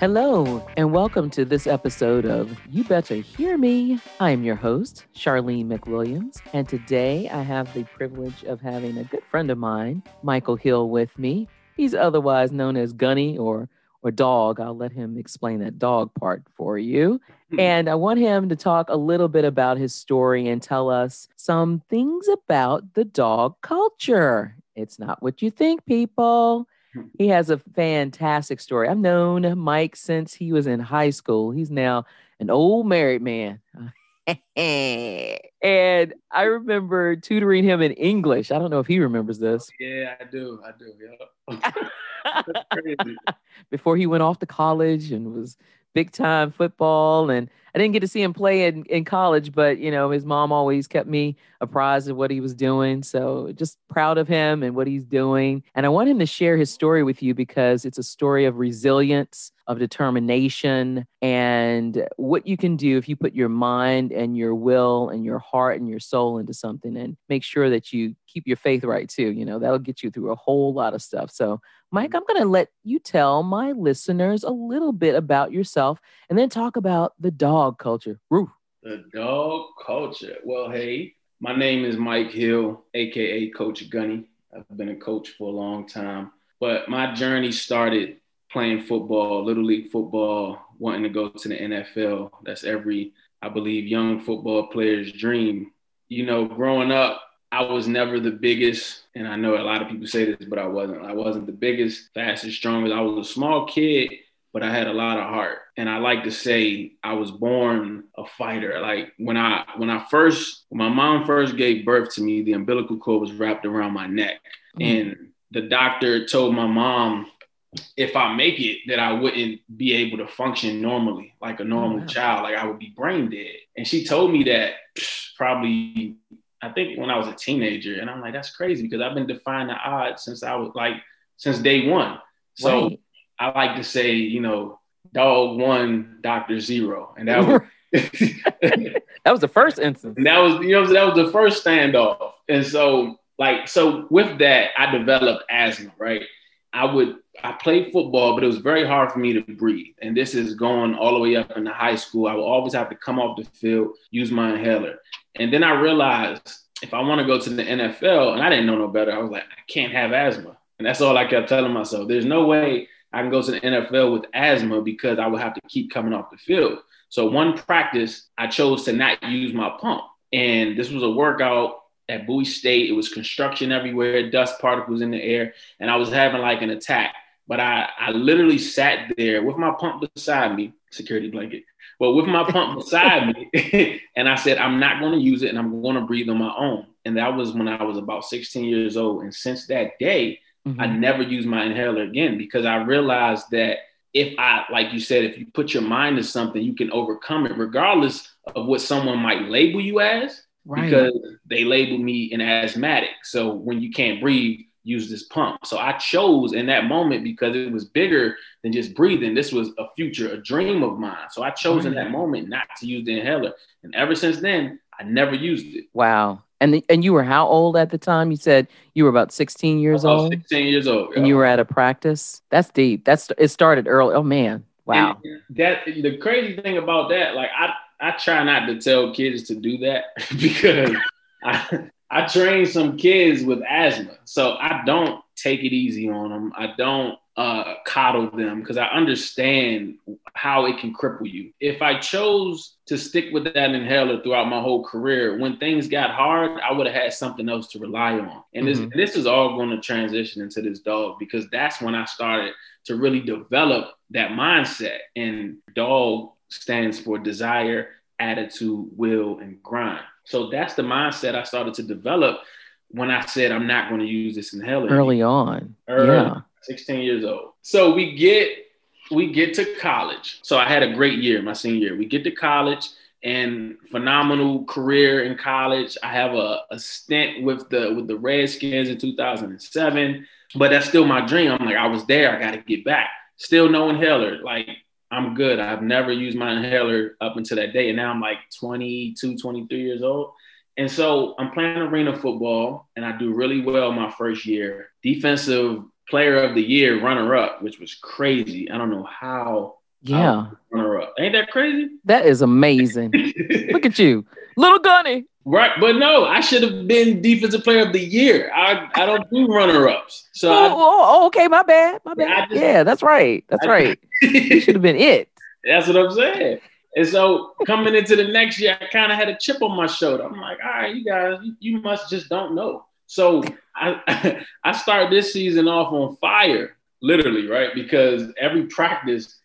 Hello, and welcome to this episode of You Better Hear Me. I'm your host, Charlene McWilliams, and today I have the privilege of having a good friend of mine, Michael Hill, with me. He's otherwise known as Gunny or or dog. I'll let him explain that dog part for you. Hmm. And I want him to talk a little bit about his story and tell us some things about the dog culture. It's not what you think, people. He has a fantastic story. I've known Mike since he was in high school. He's now an old married man. and I remember tutoring him in English. I don't know if he remembers oh, this. Yeah, I do. I do. Yeah. Before he went off to college and was big time football and I didn't get to see him play in, in college, but you know, his mom always kept me apprised of what he was doing. So just proud of him and what he's doing. And I want him to share his story with you because it's a story of resilience, of determination, and what you can do if you put your mind and your will and your heart and your soul into something and make sure that you keep your faith right too. You know, that'll get you through a whole lot of stuff. So Mike, mm-hmm. I'm going to let you tell my listeners a little bit about yourself and then talk about the dog culture. The dog culture. Well, hey, my name is Mike Hill, aka Coach Gunny. I've been a coach for a long time, but my journey started playing football, little league football, wanting to go to the NFL. That's every, I believe, young football player's dream. You know, growing up, I was never the biggest, and I know a lot of people say this, but I wasn't. I wasn't the biggest, fastest, strongest. I was a small kid, but I had a lot of heart. And I like to say I was born a fighter. Like when I when I first when my mom first gave birth to me, the umbilical cord was wrapped around my neck. Mm-hmm. And the doctor told my mom if I make it, that I wouldn't be able to function normally, like a normal oh, wow. child, like I would be brain dead. And she told me that probably I think when I was a teenager, and I'm like, that's crazy because I've been defying the odds since I was like since day one. So right. I like to say, you know, dog one, doctor zero, and that was that was the first instance. And that was you know that was the first standoff, and so like so with that, I developed asthma. Right, I would I played football, but it was very hard for me to breathe. And this is going all the way up into high school. I would always have to come off the field, use my inhaler. And then I realized if I want to go to the NFL, and I didn't know no better, I was like, I can't have asthma. And that's all I kept telling myself. There's no way I can go to the NFL with asthma because I would have to keep coming off the field. So one practice, I chose to not use my pump. And this was a workout at Bowie State. It was construction everywhere, dust particles in the air, and I was having like an attack. But I, I literally sat there with my pump beside me, security blanket, but with my pump beside me, and I said, I'm not going to use it and I'm going to breathe on my own. And that was when I was about 16 years old. And since that day, mm-hmm. I never used my inhaler again because I realized that if I, like you said, if you put your mind to something, you can overcome it regardless of what someone might label you as. Right. Because they label me an asthmatic. So when you can't breathe, use this pump. So I chose in that moment because it was bigger than just breathing. This was a future, a dream of mine. So I chose in that mm. moment not to use the inhaler. And ever since then, I never used it. Wow. And the, and you were how old at the time? You said you were about 16 years old. 16 years old. And you were at a practice. That's deep. That's it started early. Oh man. Wow. And that the crazy thing about that, like I I try not to tell kids to do that because I I train some kids with asthma, so I don't take it easy on them. I don't uh, coddle them because I understand how it can cripple you. If I chose to stick with that inhaler throughout my whole career, when things got hard, I would have had something else to rely on. And mm-hmm. this this is all going to transition into this dog because that's when I started to really develop that mindset. And dog stands for desire, attitude, will, and grind. So that's the mindset I started to develop when I said I'm not going to use this in inhaler. Early on. Early, yeah. 16 years old. So we get we get to college. So I had a great year, my senior year. We get to college and phenomenal career in college. I have a, a stint with the with the Redskins in 2007, but that's still my dream. I'm like, I was there. I got to get back. Still no inhaler. Like I'm good. I've never used my inhaler up until that day. And now I'm like 22, 23 years old. And so I'm playing arena football and I do really well my first year. Defensive player of the year, runner up, which was crazy. I don't know how Yeah. Runner up. Ain't that crazy? That is amazing. Look at you. Little Gunny. Right, but no, I should have been defensive player of the year. I, I don't do runner ups. So oh, I, oh, oh, okay, my bad. My Yeah, bad. just- yeah, that's right. That's I- right. You should have been it. That's what I'm saying. And so coming into the next year, I kind of had a chip on my shoulder. I'm like, all right, you guys, you, you must just don't know. So I I start this season off on fire, literally, right? Because every practice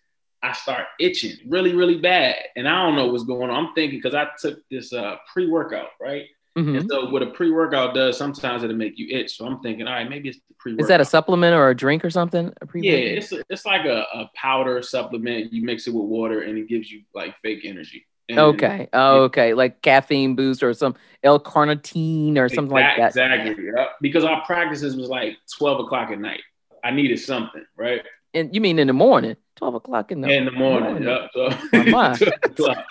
I start itching really, really bad. And I don't know what's going on. I'm thinking because I took this uh, pre-workout, right? Mhm. And so what a pre-workout does, sometimes it'll make you itch. So I'm thinking, all right, maybe it's the pre-workout. Is that a supplement or a drink or something? A pre- Yeah, it's it's like a, a powder supplement. You mix it with water and it gives you like fake energy. And Okay. Oh, okay. Like caffeine boost or some L-carnitine or something like that. Exactly. yeah. Because our practices was like 12 o'clock at night. I needed something, right? And you mean in the morning? Twelve o'clock in the, in the morning. Yep. So, my. 12 o'clock.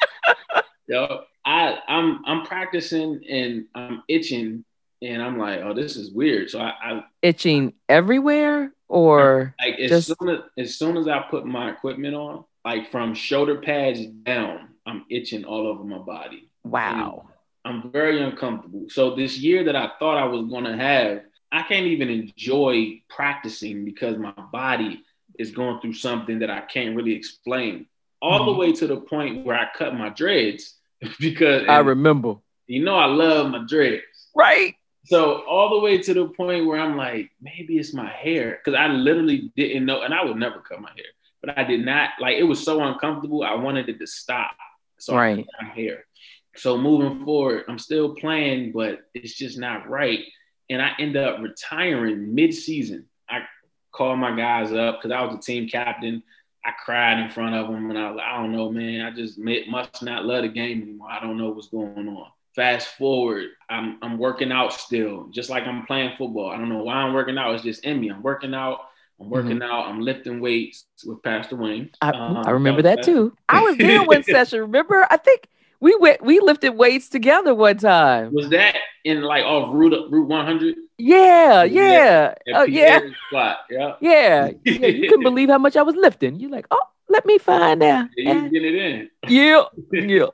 Yep. I I'm I'm practicing and I'm itching and I'm like, oh, this is weird. So I, I Itching everywhere or like as Just- soon as as soon as I put my equipment on, like from shoulder pads down, I'm itching all over my body. wow. I'm very uncomfortable. So this year that I thought I was gonna have, I can't even enjoy practicing because my body is going through something that I can't really explain. All the Mhm. way to the point where I cut my dreads because I remember. you know I love my dreads. Right. So all the way to the point where I'm like, maybe it's my hair. Cause I literally didn't know, and I would never cut my hair, but I did not like it was so uncomfortable. I wanted it to stop. So I Right. cut my hair. So moving forward, I'm still playing, but it's just not right. And I end up retiring mid-season. Called my guys up because I was the team captain. I cried in front of them, and I was like, I don't know, man. I just must not love the game anymore. I don't know what's going on. Fast forward, I'm I'm working out still, just like I'm playing football. I don't know why I'm working out. It's just in me. I'm working out. I'm working out. I'm lifting weights with Pastor Wayne. I, Um, I remember so that too. I was there one session. Remember? I think we went we lifted weights together one time. Was that in like off Route Route 100? Yeah, Yeah. Oh yeah. Spot. Yeah. Yeah. yeah. You couldn't believe how much I was lifting. You're like, oh, let me find out. Yeah, you get it in. Yeah.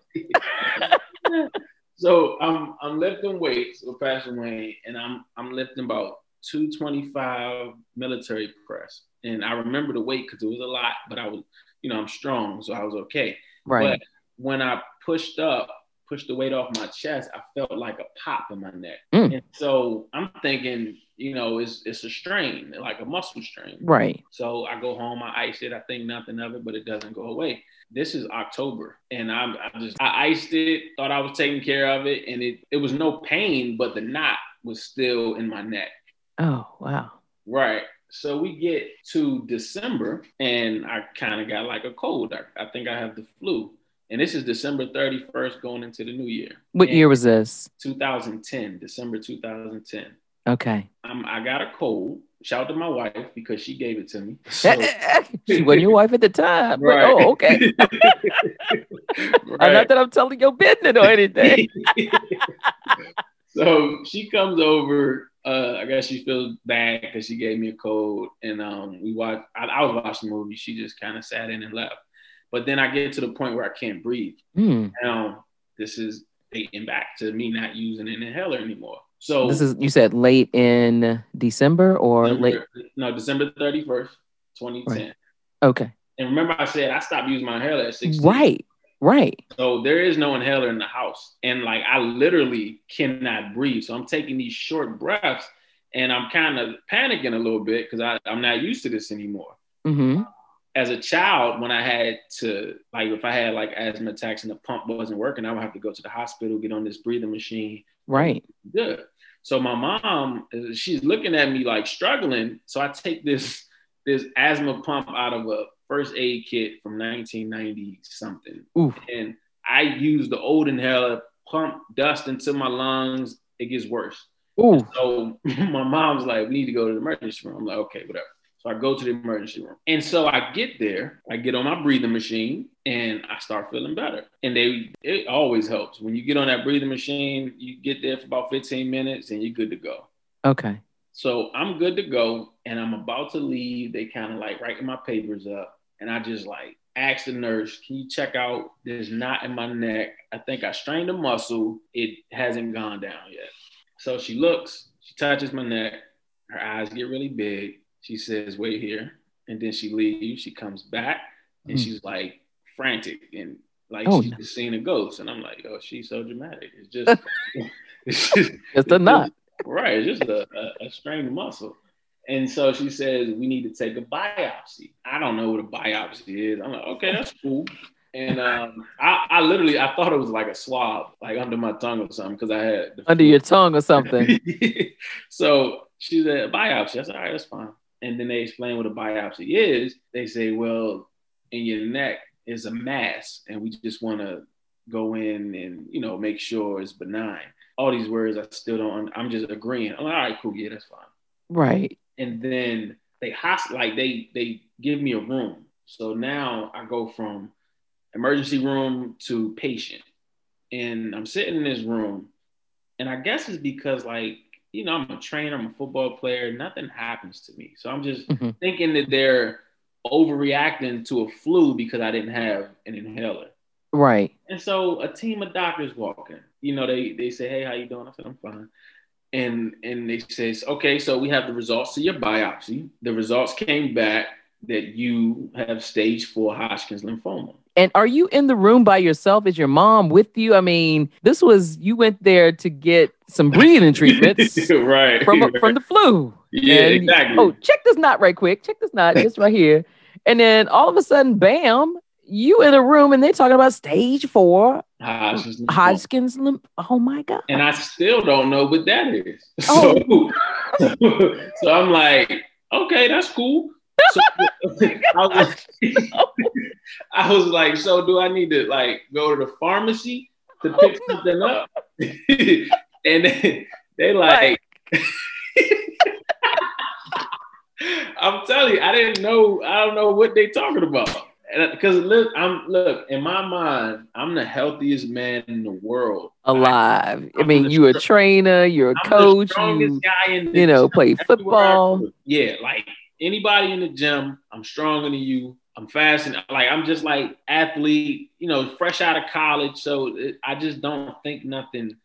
Yeah. So I'm I'm lifting weights with Pastor Wayne, and I'm I'm lifting about 225 military press. And I remember the weight because it was a lot, but I was, you know, I'm strong, so I was okay. Right. But when I pushed up, pushed the weight off my chest, I felt like a pop in my neck. Mm. And so I'm thinking, you know, it's it's a strain, like a muscle strain. Right. So I go home, I ice it. I think nothing of it, but it doesn't go away. This is October, and I'm I just I iced it, thought I was taking care of it, and it it was no pain, but the knot was still in my neck. Oh, wow. Right. So we get to December, and I kind of got like a cold. I, I think I have the flu, and this is December 31st, going into the new year. What And year was this? 2010, December 2010. Okay. I got a cold. Shout out to my wife because she gave it to me. So- she wasn't your wife at the time. But, Right. oh, okay. Right. Not that I'm telling your business or anything. so she comes over. Uh, I guess she feels bad because she gave me a cold, and um, we watched. I, I was watching the movie. She just kind of sat in and left. But then I get to the point where I can't breathe. Hmm. Now this is dating back to me not using an inhaler anymore. So This is you said late in December or late? No, December thirty first, twenty ten. Okay. And remember, I said I stopped using my inhaler at sixteen. Right. Right. So there is no inhaler in the house. And like I literally cannot breathe. So I'm taking these short breaths and I'm kind of panicking a little bit because I'm not used to this anymore. Mm-hmm. As a child, when I had to, like, if I had like asthma attacks and the pump wasn't working, I would have to go to the hospital, get on this breathing machine. Right. Good. So my mom, she's looking at me like struggling. So I take this this asthma pump out of a first aid kit from 1990 something. Oof. And I use the old inhaler, pump dust into my lungs. It gets worse. Ooh. So my mom's like, we need to go to the emergency room. I'm like, okay, whatever. So I go to the emergency room. And so I get there, I get on my breathing machine and I start feeling better. And they it always helps. When you get on that breathing machine, you get there for about 15 minutes and you're good to go. Okay. So I'm good to go and I'm about to leave. They kind of like writing my papers up. And I just like ask the nurse, "Can you check out this knot in my neck? I think I strained a muscle. It hasn't gone down yet." So she looks, she touches my neck. Her eyes get really big. She says, "Wait here," and then she leaves. She comes back and mm. she's like frantic and like oh, she's no. seen a ghost. And I'm like, "Oh, she's so dramatic. It's just, it's just, it's a knot." Right, it's just a, a, a strained muscle. And so she says, we need to take a biopsy. I don't know what a biopsy is. I'm like, okay, that's cool. And um, I, I, literally, I thought it was like a swab, like under my tongue or something, because I had under your tongue or something. so she said biopsy. I said, all right, that's fine. And then they explain what a biopsy is. They say, well, in your neck is a mass, and we just want to go in and you know make sure it's benign. All these words I still don't. I'm just agreeing. I'm like, all right, cool, yeah, that's fine. Right. And then they host like they they give me a room. So now I go from emergency room to patient. And I'm sitting in this room. And I guess it's because like, you know, I'm a trainer, I'm a football player, nothing happens to me. So I'm just mm-hmm. thinking that they're overreacting to a flu because I didn't have an inhaler. Right. And so a team of doctors walk in. You know, they they say, Hey, how you doing? I said, I'm fine. And and they says, Okay, so we have the results of your biopsy. The results came back that you have stage four Hodgkin's lymphoma. And are you in the room by yourself? Is your mom with you? I mean, this was you went there to get some breathing treatments, right? From right. from the flu. Yeah, and, exactly. Oh, check this knot right quick. Check this knot just right here. And then all of a sudden, bam! You in a room and they're talking about stage four Hodgkin's. Hodgkin's lymph. Oh my god! And I still don't know what that is. Oh. So, so I'm like, okay, that's cool. So, I, was, I, was, like, so do I need to like go to the pharmacy to pick oh, something up? and they, they like, I'm telling you, I didn't know. I don't know what they talking about. Because look, I'm look in my mind, I'm the healthiest man in the world. Alive. I, I mean, you're a trainer, you're a I'm coach, you, you know, play football. Yeah, like anybody in the gym, I'm stronger than you. I'm fast and like I'm just like athlete, you know, fresh out of college. So it, I just don't think nothing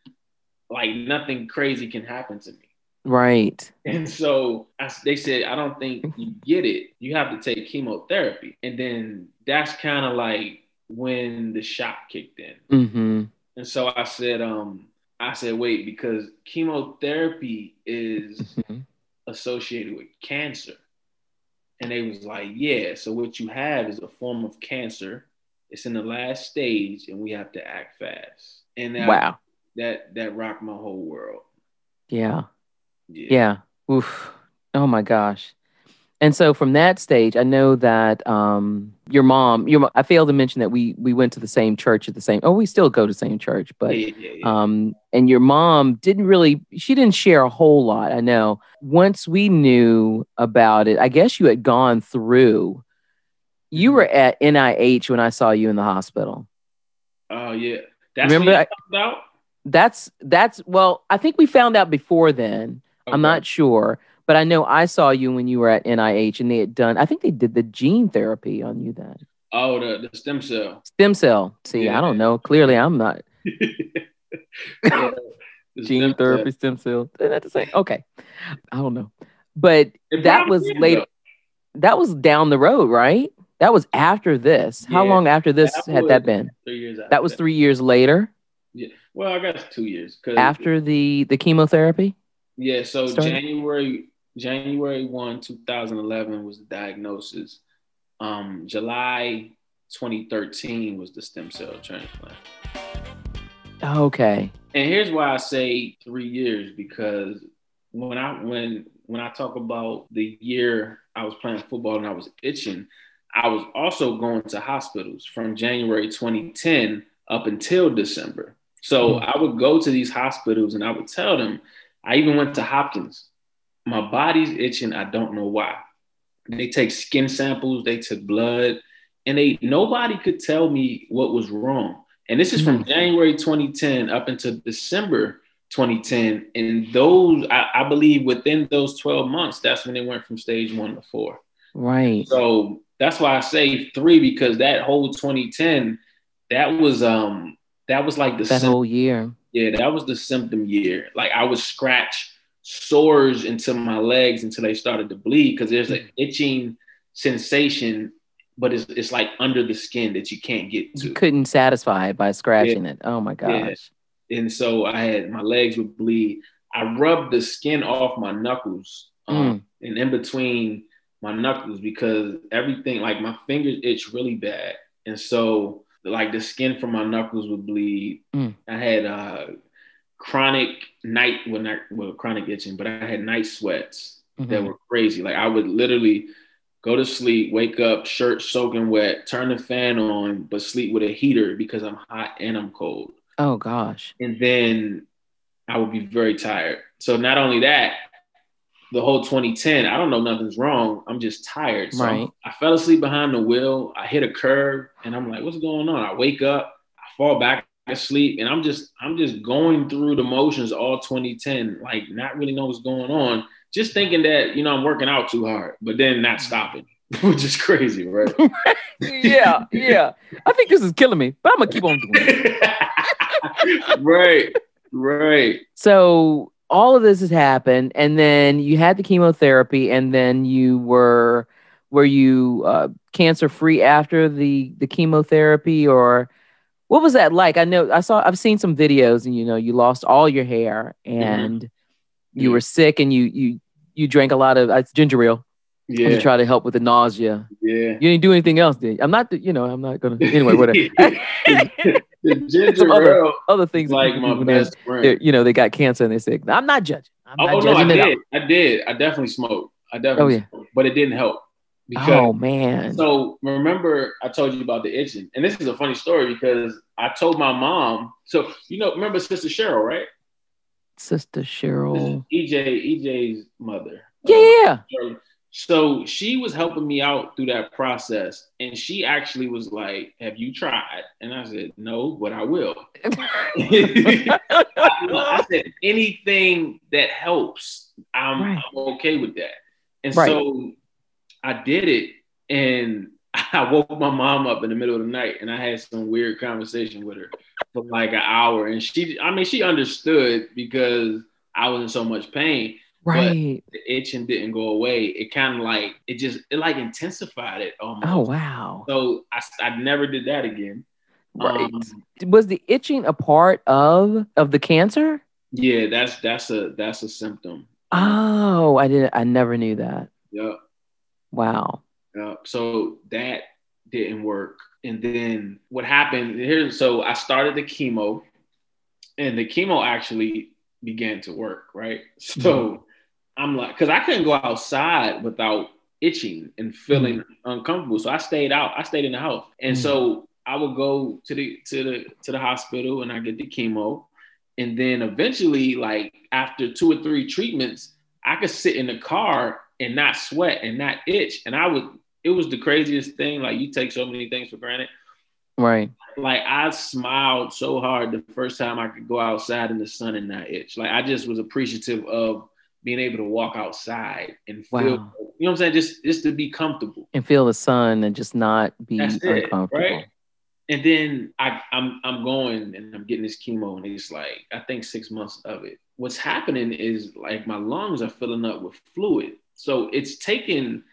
like nothing crazy can happen to me. Right. And so I, they said, I don't think you get it. You have to take chemotherapy. And then that's kind of like when the shock kicked in. Mm-hmm. And so I said, um, I said, wait, because chemotherapy is mm-hmm. associated with cancer. And they was like, yeah. So what you have is a form of cancer. It's in the last stage, and we have to act fast. And that, wow, that that rocked my whole world. Yeah. Yeah. yeah. Oof. Oh my gosh. And so from that stage, I know that um, your mom, your I failed to mention that we we went to the same church at the same. Oh, we still go to the same church, but yeah, yeah, yeah. um, and your mom didn't really. She didn't share a whole lot. I know. Once we knew about it, I guess you had gone through. You were mm-hmm. at NIH when I saw you in the hospital. Oh yeah, that's remember I, That's that's well. I think we found out before then. Okay. I'm not sure but I know I saw you when you were at NIH and they had done, I think they did the gene therapy on you then. Oh, the, the stem cell. Stem cell. See, yeah. I don't know. Clearly, I'm not. yeah, gene therapy, stem cell. Isn't that the same? Okay. I don't know. But it that was later. That was down the road, right? That was after this. Yeah. How long after this that had that been? Three years. that was three years later. Yeah. Well, I guess two years. After the the chemotherapy. Yeah. So started? January January 1, 2011 was the diagnosis. Um, July 2013 was the stem cell transplant. Okay. And here's why I say three years because when I when when I talk about the year I was playing football and I was itching, I was also going to hospitals from January 2010 up until December. So mm-hmm. I would go to these hospitals and I would tell them, I even went to Hopkins my body's itching. I don't know why. They take skin samples, they took blood, and they nobody could tell me what was wrong. And this is from mm-hmm. January 2010 up until December 2010. And those, I, I, believe within those 12 months, that's when they went from stage one to four. Right. So that's why I say three because that whole 2010, that was um that was like the that whole year. Yeah, that was the symptom year. Like I would scratch sores into my legs until they started to bleed because there's an itching sensation, but it's it's like under the skin that you can't get to. You couldn't satisfy it by scratching yeah. it. Oh my gosh. Yeah. And so I had my legs would bleed. I rubbed the skin off my knuckles um, mm. and in between my knuckles because everything like my fingers itch really bad. And so like the skin from my knuckles would bleed. Mm. I had uh chronic night well not well chronic itching, but I had night sweats mm-hmm. that were crazy. Like I would literally go to sleep, wake up, shirt soaking wet, turn the fan on, but sleep with a heater because I'm hot and I'm cold. Oh gosh. And then I would be very tired. So not only that, the whole 2010, I don't know nothing's wrong. I'm just tired. So right. I fell asleep behind the wheel. I hit a curb and I'm like, what's going on? I wake up, I fall back asleep, and I'm just I'm just going through the motions all 2010, like not really know what's going on. Just thinking that, you know, I'm working out too hard, but then not stopping, which is crazy, right? yeah, yeah. I think this is killing me, but I'm gonna keep on doing it. right, right. So all of this has happened and then you had the chemotherapy and then you were were you uh, cancer free after the the chemotherapy or what was that like i know i saw i've seen some videos and you know you lost all your hair and mm-hmm. you were sick and you you you drank a lot of uh, ginger ale yeah. to try to help with the nausea. Yeah. You didn't do anything else, did you? I'm not, you know, I'm not gonna. Anyway, whatever. the ginger other, ale, other things like my best friend. You know, they got cancer and they say, "I'm not judging." I'm oh not no, I did. I did. I definitely smoked. I definitely. Oh yeah. Smoked, but it didn't help. Because, oh man. So remember, I told you about the itching, and this is a funny story because I told my mom. So you know, remember Sister Cheryl, right? Sister Cheryl. EJ, EJ's mother. Yeah. Uh, so she was helping me out through that process. And she actually was like, Have you tried? And I said, No, but I will. I said, Anything that helps, I'm, right. I'm okay with that. And right. so I did it. And I woke my mom up in the middle of the night and I had some weird conversation with her for like an hour. And she, I mean, she understood because I was in so much pain. Right. the itching didn't go away. It kind of like it just it like intensified it almost. Oh wow. So I, I never did that again. Right. Um, was the itching a part of of the cancer? Yeah, that's that's a that's a symptom. Oh, I didn't I never knew that. Yep. Wow. Yep. So that didn't work. And then what happened here? So I started the chemo, and the chemo actually began to work, right? So mm-hmm. I'm like, because I couldn't go outside without itching and feeling mm-hmm. uncomfortable. So I stayed out. I stayed in the house, and mm-hmm. so I would go to the to the to the hospital and I get the chemo, and then eventually, like after two or three treatments, I could sit in the car and not sweat and not itch, and I would. It was the craziest thing. Like you take so many things for granted. Right. Like I smiled so hard the first time I could go outside in the sun and not itch. Like I just was appreciative of being able to walk outside and feel, wow. you know what I'm saying? Just just to be comfortable and feel the sun and just not be That's uncomfortable. It, right? And then I, I'm I'm going and I'm getting this chemo and it's like I think six months of it. What's happening is like my lungs are filling up with fluid, so it's taking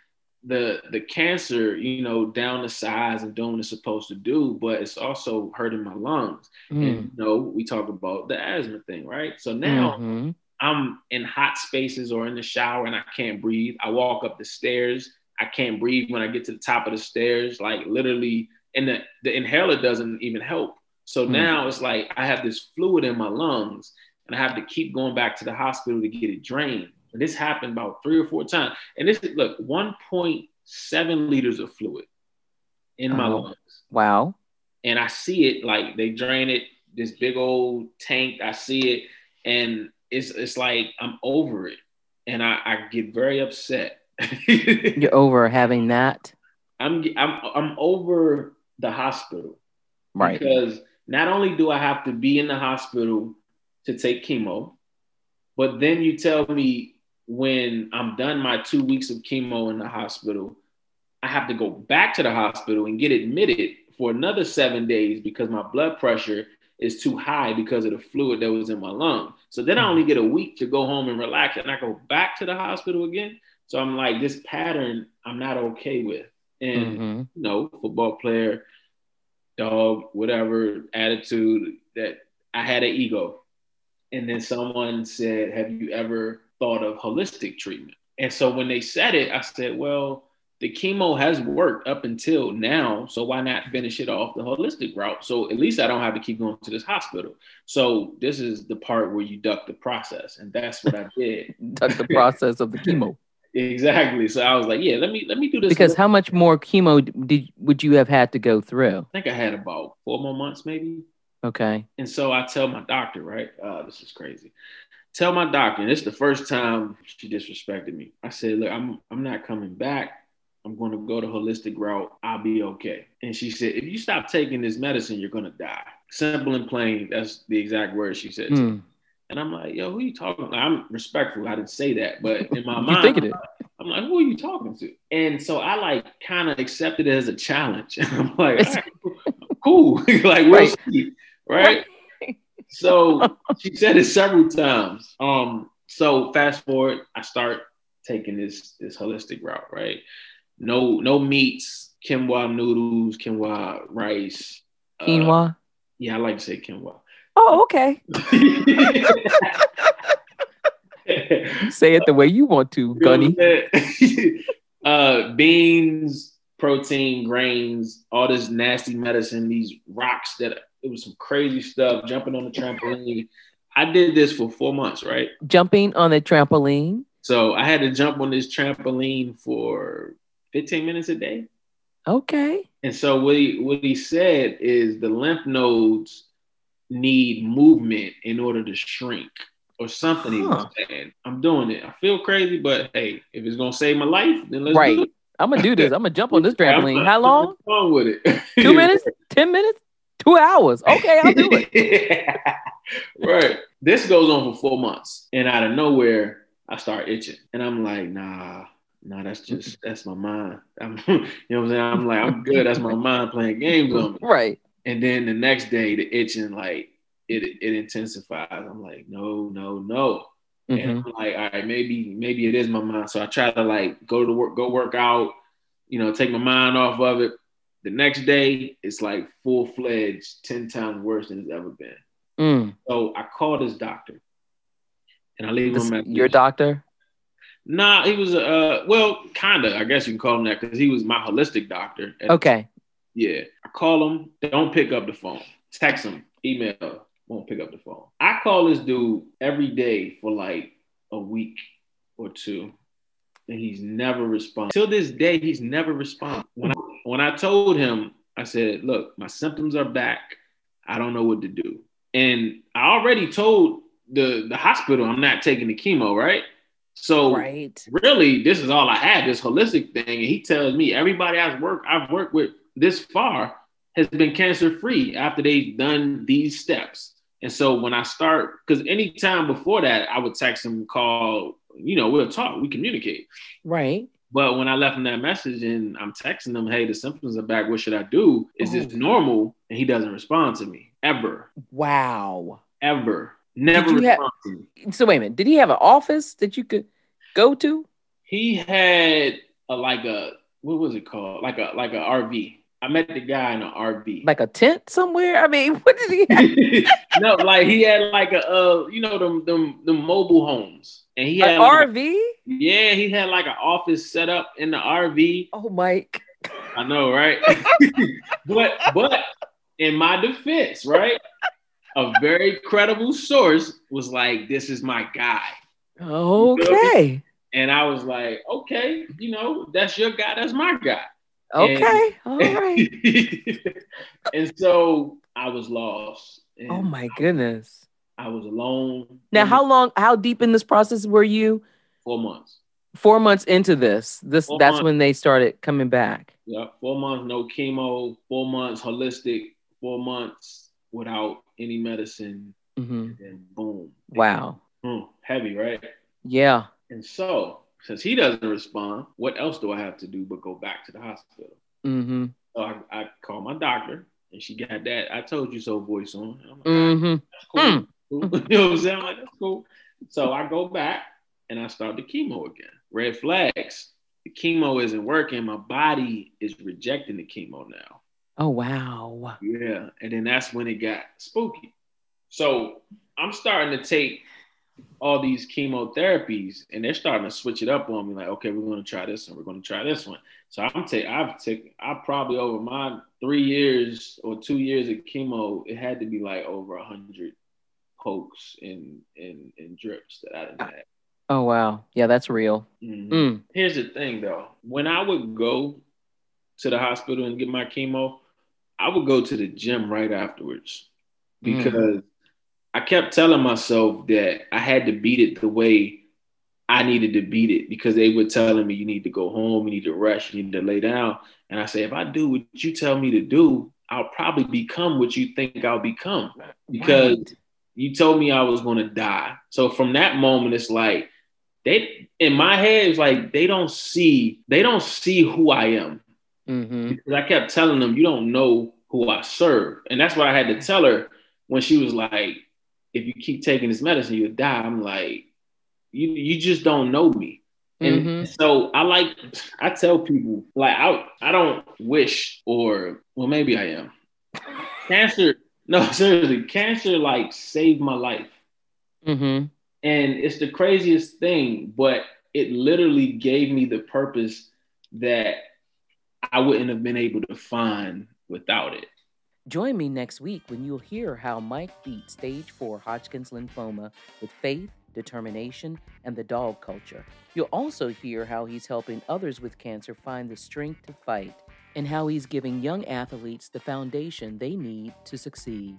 the the cancer, you know, down the size and doing what it's supposed to do, but it's also hurting my lungs. Mm. And you know, we talk about the asthma thing, right? So now mm-hmm. I'm in hot spaces or in the shower and I can't breathe. I walk up the stairs. I can't breathe when I get to the top of the stairs. Like literally, and the, the inhaler doesn't even help. So mm now it's like I have this fluid in my lungs and I have to keep going back to the hospital to get it drained. And this happened about three or four times. And this is look, 1.7 liters of fluid in my oh, lungs. Wow. And I see it like they drain it, this big old tank. I see it. And it's it's like I'm over it, and I, I get very upset. You're over having that. I'm I'm I'm over the hospital, right? Because not only do I have to be in the hospital to take chemo, but then you tell me when I'm done my two weeks of chemo in the hospital, I have to go back to the hospital and get admitted for another seven days because my blood pressure is too high because of the fluid that was in my lung. So then I only get a week to go home and relax, and I go back to the hospital again. So I'm like, this pattern I'm not okay with. And mm-hmm. you know, football player, dog, whatever attitude that I had an ego. And then someone said, Have you ever thought of holistic treatment? And so when they said it, I said, Well, the chemo has worked up until now. So why not finish it off the holistic route? So at least I don't have to keep going to this hospital. So this is the part where you duck the process. And that's what I did. duck the process of the chemo. exactly. So I was like, yeah, let me let me do this. Because how much more chemo did would you have had to go through? I think I had about four more months, maybe. Okay. And so I tell my doctor, right? Uh, this is crazy. Tell my doctor, and this is the first time she disrespected me. I said, look, I'm I'm not coming back I'm going to go the holistic route. I'll be okay. And she said, if you stop taking this medicine, you're going to die. Simple and plain. That's the exact word she said. Mm. And I'm like, yo, who are you talking? I'm respectful. I didn't say that. But in my mind, it. I'm like, who are you talking to? And so I like kind of accepted it as a challenge. I'm like, right, cool. like, we'll right. see. Right? So she said it several times. Um, so fast forward, I start taking this this holistic route, right? no no meats, quinoa noodles, quinoa rice. Uh, quinoa. Uh, yeah, I like to say quinoa. Oh, okay. say it the way you want to, Gunny. uh, beans, protein, grains, all this nasty medicine, these rocks that it was some crazy stuff, jumping on the trampoline. I did this for four months, right? Jumping on the trampoline. So I had to jump on this trampoline for 15 minutes a day. Okay. And so what he what he said is the lymph nodes need movement in order to shrink or something. Huh. He was saying. I'm doing it. I feel crazy, but hey, if it's gonna save my life, then let's right. do it. I'm gonna do this. I'm gonna jump on this trampoline. How long? Wrong with it? Two minutes? Ten minutes? Two hours? Okay, I'll do it. right. This goes on for four months, and out of nowhere, I start itching, and I'm like, nah nah, that's just that's my mind. I'm, you know what I'm saying? I'm like, I'm good. That's my mind playing games on me. Right. And then the next day, the itching like it it intensifies. I'm like, no, no, no. Mm-hmm. And I'm like, all right, maybe maybe it is my mind. So I try to like go to work, go work out, you know, take my mind off of it. The next day, it's like full fledged, ten times worse than it's ever been. Mm. So I call this doctor, and I leave this, him Your doctor? Nah, he was uh well, kinda. I guess you can call him that because he was my holistic doctor. Okay. Yeah, I call him. Don't pick up the phone. Text him. Email. Won't pick up the phone. I call this dude every day for like a week or two, and he's never responded. Till this day, he's never responded. When I, when I told him, I said, "Look, my symptoms are back. I don't know what to do." And I already told the the hospital I'm not taking the chemo, right? So right. really, this is all I had, this holistic thing. And he tells me everybody I've worked, I've worked with this far has been cancer free after they've done these steps. And so when I start, because anytime before that, I would text him, call, you know, we'll talk, we communicate. Right. But when I left him that message and I'm texting him, hey, the symptoms are back. What should I do? Is oh. this normal? And he doesn't respond to me ever. Wow. Ever. Never have, So wait a minute. Did he have an office that you could go to? He had a like a what was it called? Like a like a RV. I met the guy in an RV. Like a tent somewhere? I mean, what did he have? no, like he had like a uh, you know, them them the mobile homes. And he had like RV? Yeah, he had like an office set up in the RV. Oh Mike. I know, right? but but in my defense, right? a very credible source was like, "This is my guy." Okay. And I was like, "Okay, you know, that's your guy. That's my guy." Okay. And, All right. and so I was lost. oh my goodness. I was alone. Now, how long? How deep in this process were you? Four months. Four months into this, this four that's months. when they started coming back. Yeah, four months, no chemo. Four months holistic. Four months without any medicine, mm-hmm. and boom. Wow. Hmm, heavy, right? Yeah. And so since he doesn't respond, what else do I have to do but go back to the hospital? Mm-hmm. So I, I called my doctor, and she got that "I told you so" voice on. I'm like, Mm-hmm. cool. Cool. you know what I'm saying? I'm like, that's cool. So I go back and I start the chemo again. Red flags. The chemo isn't working. My body is rejecting the chemo now. Oh wow. Yeah. And then that's when it got spooky. So I'm starting to take all these chemotherapies and they're starting to switch it up on me like, okay, we're going to try this one. We're going to try this one. So I'm take I've taken I probably over my three years or two years of chemo, it had to be like over a hundred pokes and, and, and drips that I didn't have. Oh wow. Yeah, that's real. Mhm. Mm. Here's the thing though. When I would go to the hospital and get my chemo, I would go to the gym right afterwards Mm. because I kept telling myself that I had to beat it the way I needed to beat it because they were telling me you need to go home, you need to rest, you need to lay down. And I say, if I do what you tell me to do, I'll probably become what you think I'll become because Right. You told me I was going to die. So from that moment, it's like they in my head, it's like they don't see they don't see who I am Mm-hmm. because I kept telling them you don't know who I serve, and that's what I had to tell her when she was like, "If you keep taking this medicine, you'll die." I'm like, "You you just don't know me." And Mhm. so I like I tell people like I I don't wish or well maybe I am cancer no seriously cancer like saved my life Mm-hmm. and it's the craziest thing but it literally gave me the purpose that I wouldn't have been able to find without it Join me next week when you'll hear how Mike beat stage four Hodgkin's lymphoma with faith, determination, and the dog culture. You'll also hear how he's helping others with cancer find the strength to fight and how he's giving young athletes the foundation they need to succeed.